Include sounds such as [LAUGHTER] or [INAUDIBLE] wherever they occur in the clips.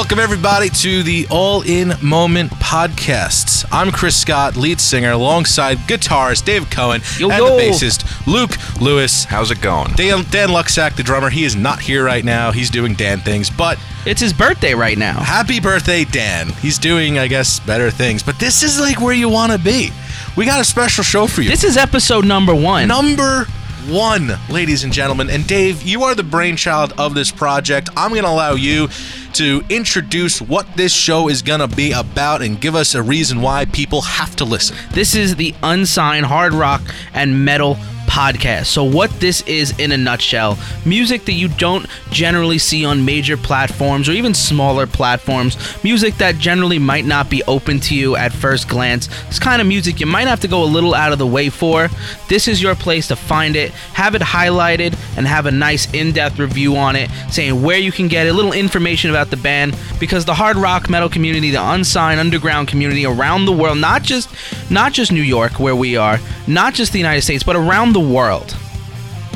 Welcome, everybody, to the All In Moment podcasts. I'm Chris Scott, lead singer, alongside guitarist Dave Cohen Yo, and yo. the bassist Luke Lewis. How's it going? Dan, Dan Luxack, the drummer, he is not here right now. He's doing Dan things, but It's his birthday right now. happy birthday, Dan. He's doing, I guess, better things. But this is like where you want to be. We got a special show for you. This is episode number one. number one, ladies and gentlemen. And Dave, you are the brainchild of this project. I'm going to allow you to introduce what this show is going to be about and give us a reason why people have to listen. This is the unsigned hard rock and metal podcast. So, what this is in a nutshell music that you don't generally see on major platforms or even smaller platforms, music that generally might not be open to you at first glance. It's kind of music you might have to go a little out of the way for. This is your place to find it, have it highlighted, and have a nice in depth review on it, saying where you can get it, a little information about the band, because the hard rock metal community, the unsigned underground community around the world, not just not just New York where we are, not just the United States, but around the world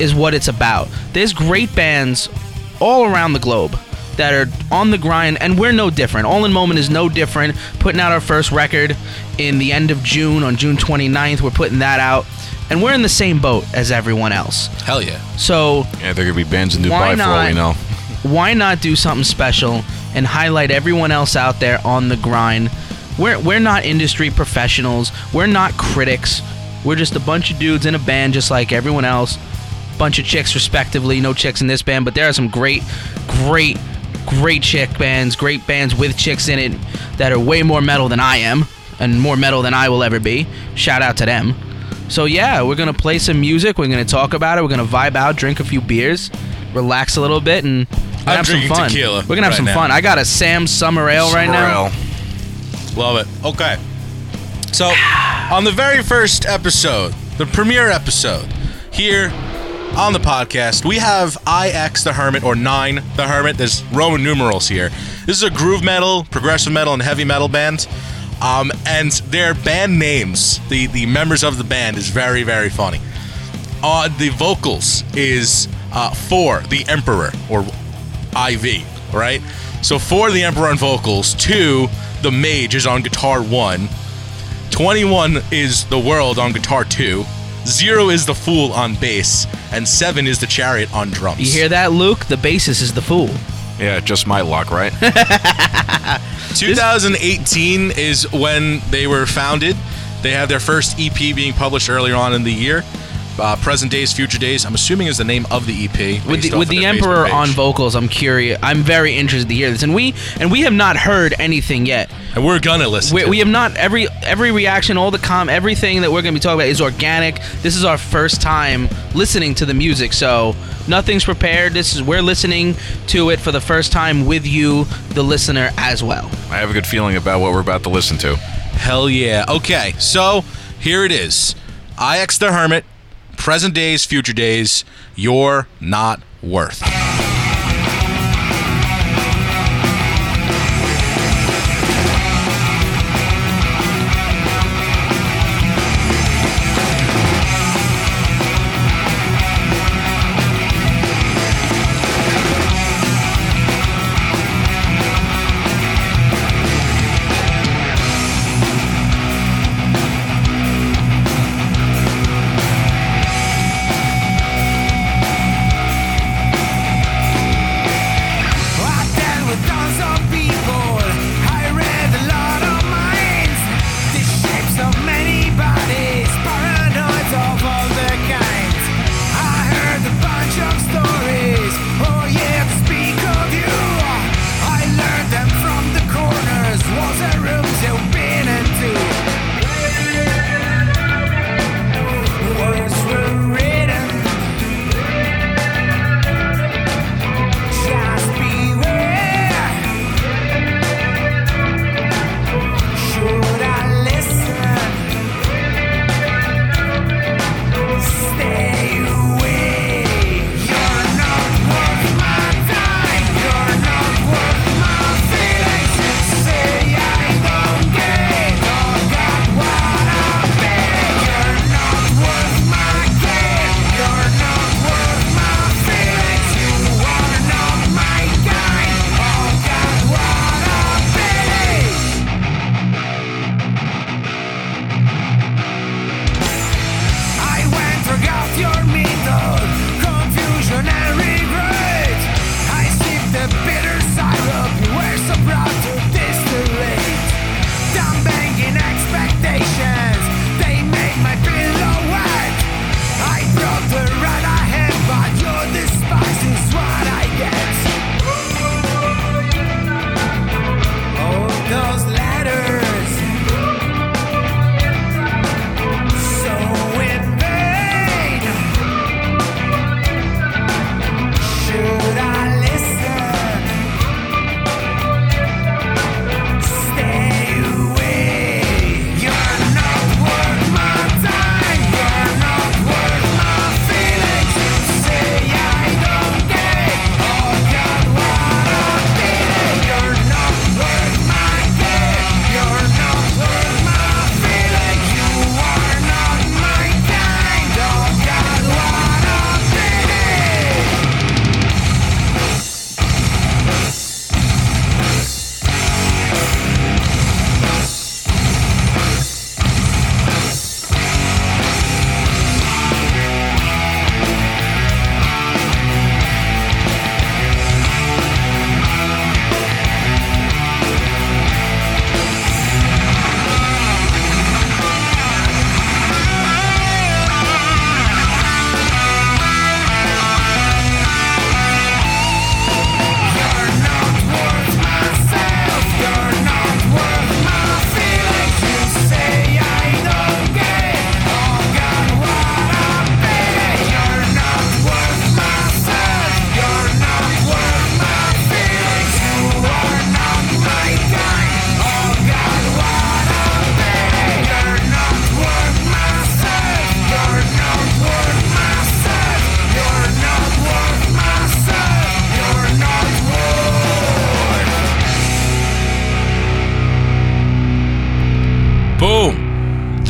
is what it's about. There's great bands all around the globe that are on the grind and we're no different. All in Moment is no different. Putting out our first record in the end of June on June 29th, we're putting that out and we're in the same boat as everyone else. Hell yeah. So, Yeah, there could be bands in Why Dubai for all we know. why not do something special and highlight everyone else out there on the grind? We're we're not industry professionals. We're not critics. We're just a bunch of dudes in a band just like everyone else. Bunch of chicks respectively. No chicks in this band, but there are some great great great chick bands, great bands with chicks in it that are way more metal than I am and more metal than I will ever be. Shout out to them. So yeah, we're gonna play some music. We're gonna talk about it. We're gonna vibe out, drink a few beers, relax a little bit, and we're gonna I'm have some fun. we're gonna have right some now. fun. I got a Sam Summer Ale right now. Sorrel. Love it. Okay. So, on the very first episode, the premiere episode here on the podcast, we have IX the Hermit or Nine the Hermit. There's Roman numerals here. This is a groove metal, progressive metal, and heavy metal band. Um, and their band names, the, the members of the band, is very, very funny. Uh, the vocals is uh, for the Emperor or IV, right? So for the Emperor on vocals, two, the Mage is on guitar one, 21 is the World on guitar two, zero is the Fool on bass, and seven is the Chariot on drums. You hear that, Luke? The bassist is the fool. Yeah, just my luck, right? [LAUGHS] 2018 is when they were founded. They had their first EP being published earlier on in the year. Uh, Present Days, Future Days. I'm assuming is the name of the EP. With the, with the Emperor Facebook on vocals, I'm curious. I'm very interested to hear this, and we and we have not heard anything yet. and we're gonna listen. We, to we have not every every reaction, all the com, everything that we're gonna be talking about is organic. This is our first time listening to the music, so nothing's prepared. This is we're listening to it for the first time with you, the listener, as well. I have a good feeling about what we're about to listen to. Hell yeah. Okay, so here it is. IX the Hermit, present days, future days, you're not worth.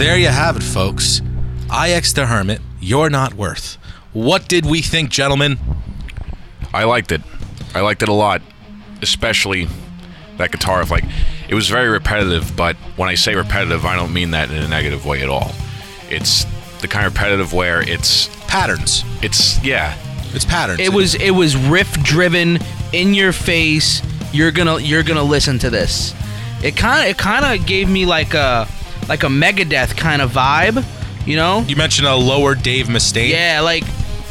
There you have it, folks. IX the Hermit, You're Not Worth. What did we think, gentlemen? I liked it. I liked it a lot, especially that guitar riff. Like, it was very repetitive, but when I say repetitive, I don't mean that in a negative way at all. It's the kind of repetitive where it's Patterns. it's yeah. It's patterns. It was it was riff driven, in your face. You're gonna you're gonna listen to this. It kind of it kind of gave me like a like a Megadeth kind of vibe, you know? You mentioned a lower Dave Mustaine. Yeah, like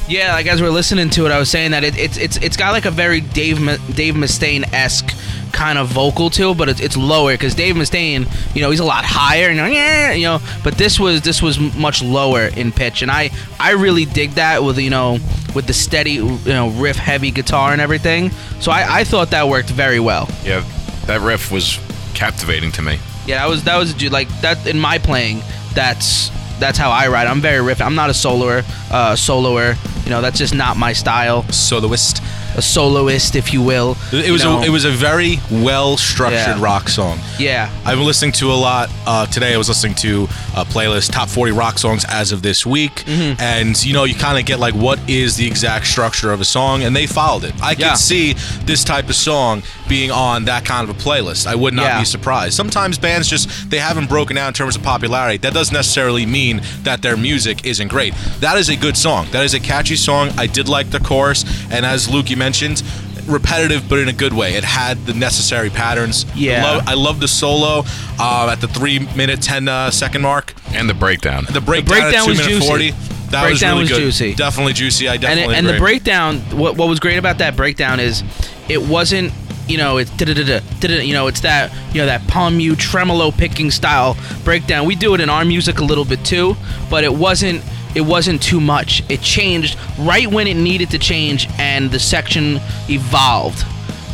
yeah, like as we are listening to it, I was saying that it, it's it's it's got like a very Dave Dave Mustaine esque kind of vocal to, it, but it's, it's lower because Dave Mustaine, you know, he's a lot higher, you know, yeah, you know. But this was this was much lower in pitch, and I I really dig that with you know with the steady you know riff heavy guitar and everything. So I I thought that worked very well. Yeah, that riff was captivating to me. Yeah, that was that was dude like that in my playing. That's that's how I ride. I'm very riff. I'm not a soloer, uh, soloer. You know, that's just not my style. Soloist. A soloist, if you will. It you was know. a, it was a very well structured Yeah. rock song. yeah. I've been listening to a lot uh, today. I was listening to a playlist, top 40 rock songs as of this week, Mm-hmm. and you know, you kind of get like what is the exact structure of a song, and they followed it. I Yeah. could see this type of song being on that kind of a playlist. I would not Yeah. be surprised. Sometimes bands just they haven't broken out in terms of popularity. That doesn't necessarily mean that their music isn't great. That is a good song. That is a catchy song. I did like the chorus, and as Luke you mentioned. Repetitive, but in a good way. It had the necessary patterns. Yeah. Love- I love the solo uh, at the three minute ten uh, second mark. And the breakdown. The breakdown, breakdown at two was minute juicy. forty. That was really was good. juicy. Definitely juicy. I and definitely it, and the breakdown what, what was great about that breakdown is it wasn't you know it's da-da-da-da, da-da-da, you know it's that you know that palm mute tremolo picking style breakdown we do it in our music a little bit too but it wasn't it wasn't too much. It changed right when it needed to change and the section evolved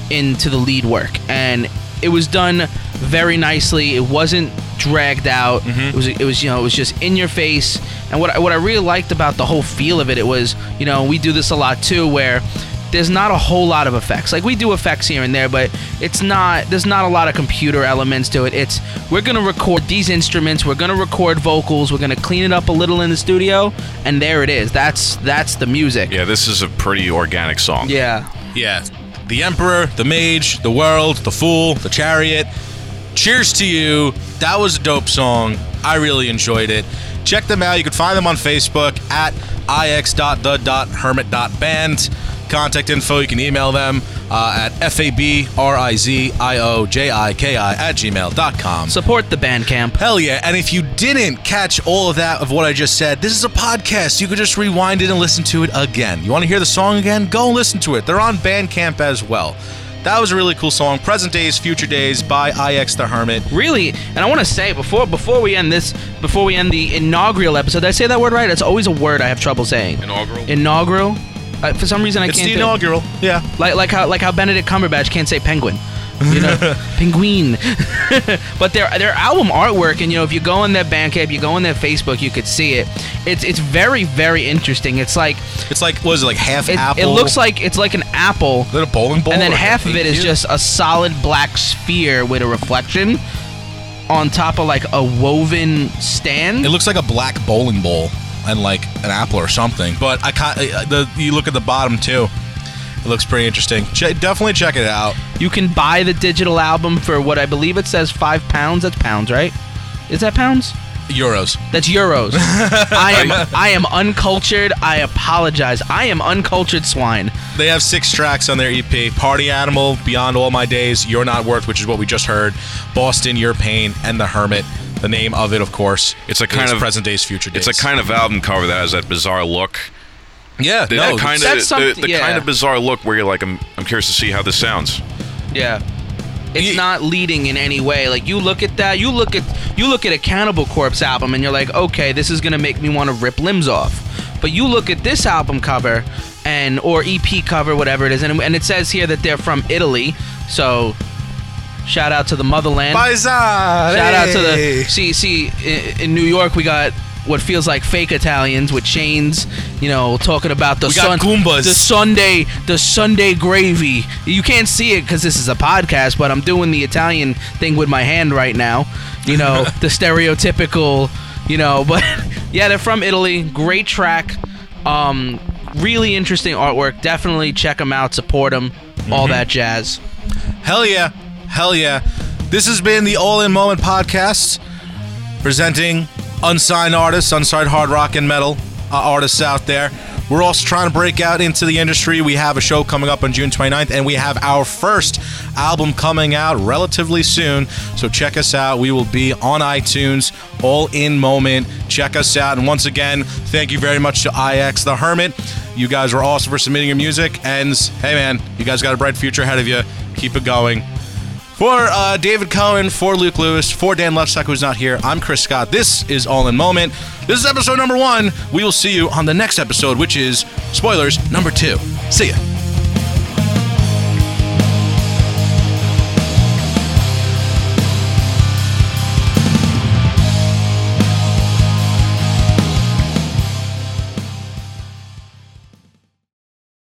into the lead work. And it was done very nicely. It wasn't dragged out. Mm-hmm. It was it was you know it was just in your face. And what I, what I really liked about the whole feel of it it was you know we do this a lot too where there's not a whole lot of effects like we do effects here and there but it's not there's not a lot of computer elements to it it's we're gonna record these instruments we're gonna record vocals we're gonna clean it up a little in the studio and there it is that's that's the music yeah, this is a pretty organic song. yeah Yeah. The Emperor, the Mage, the World, the Fool, the Chariot. Cheers to you. That was a dope song. I really enjoyed it. Check them out. You can find them on Facebook at ix.the.hermit.band. Contact info, you can email them uh, at fabrizioji at gmail.com. support the Bandcamp. Hell yeah. And if you didn't catch all of that of what I just said, this is a podcast. You could just rewind it and listen to it again. You want to hear the song again? Go and listen to it. They're on Bandcamp as well. That was a really cool song. Present Days, Future Days by IX the Hermit. really and i want to say before before we end this before we end the inaugural episode did i say that word right it's always a word i have trouble saying Inaugural? inaugural uh, for some reason i It's can't It's the inaugural. Yeah. like like how like how benedict cumberbatch can't say penguin you know [LAUGHS] penguin [LAUGHS] but their their album artwork and you know if you go on their bandcamp you go on their facebook you could see it it's it's very very interesting it's like It's like, what is it, like half it, apple? it looks like it's like an apple Is it a bowling ball? and then half of it is just a solid black sphere with a reflection on top of like a woven stand. It looks like a black bowling ball and like an apple or something. But I can't. uh, The you look at the bottom too. It looks pretty interesting. Ch- definitely check it out. you can buy the digital album for what I believe it says five pounds. That's pounds, right? Is that pounds? Euros. That's euros. [LAUGHS] I am I am uncultured. I apologize. I am uncultured swine. They have six tracks on their EP: "Party Animal," "Beyond All My Days," "You're Not Worth," which is what we just heard, "Boston," "Your Pain," and "The Hermit." The name of it, of course, It's a kind is of- present days, future days. It's a kind of album cover that has that bizarre look. yeah, The, no, that kind of the, the yeah. kind of bizarre look where you're like, I'm, I'm curious to see how this sounds. Yeah. It's Ye- not leading in any way. Like you look at that, you look at you look at a Cannibal Corpse album and you're like, okay, this is gonna make me want to rip limbs off. But you look at this album cover and or EP cover, whatever it is, and, and it says here that they're from Italy. So shout out to the motherland. Shout out to the see see in, in New York we got what feels like fake Italians with chains, you know, talking about the We got Goombas. the Sunday the Sunday gravy. You can't see it because this is a podcast, but I'm doing the Italian thing with my hand right now. You know, [LAUGHS] the stereotypical you know. But [LAUGHS] yeah, they're from Italy. Great track. Um, really interesting artwork. Definitely check them out. Support them. All that jazz. Hell yeah. Hell yeah. This has been the All In Moment podcast presenting unsigned artists, unsigned hard rock and metal uh, artists out there. We're also trying to break out into the industry. We have a show coming up on June 29th, and we have our first album coming out relatively soon. So check us out. We will be on iTunes, all in moment. Check us out. And once again, thank you very much to IX The Hermit. You guys were awesome for submitting your music. And hey, man, you guys got a bright future ahead of you. Keep it going. For uh, David Cohen, for Luke Lewis, for Dan Lefsuck, who's not here, I'm Chris Scott. This is All in Moment. This is episode number one. We will see you on the next episode, which is spoilers number two. See ya.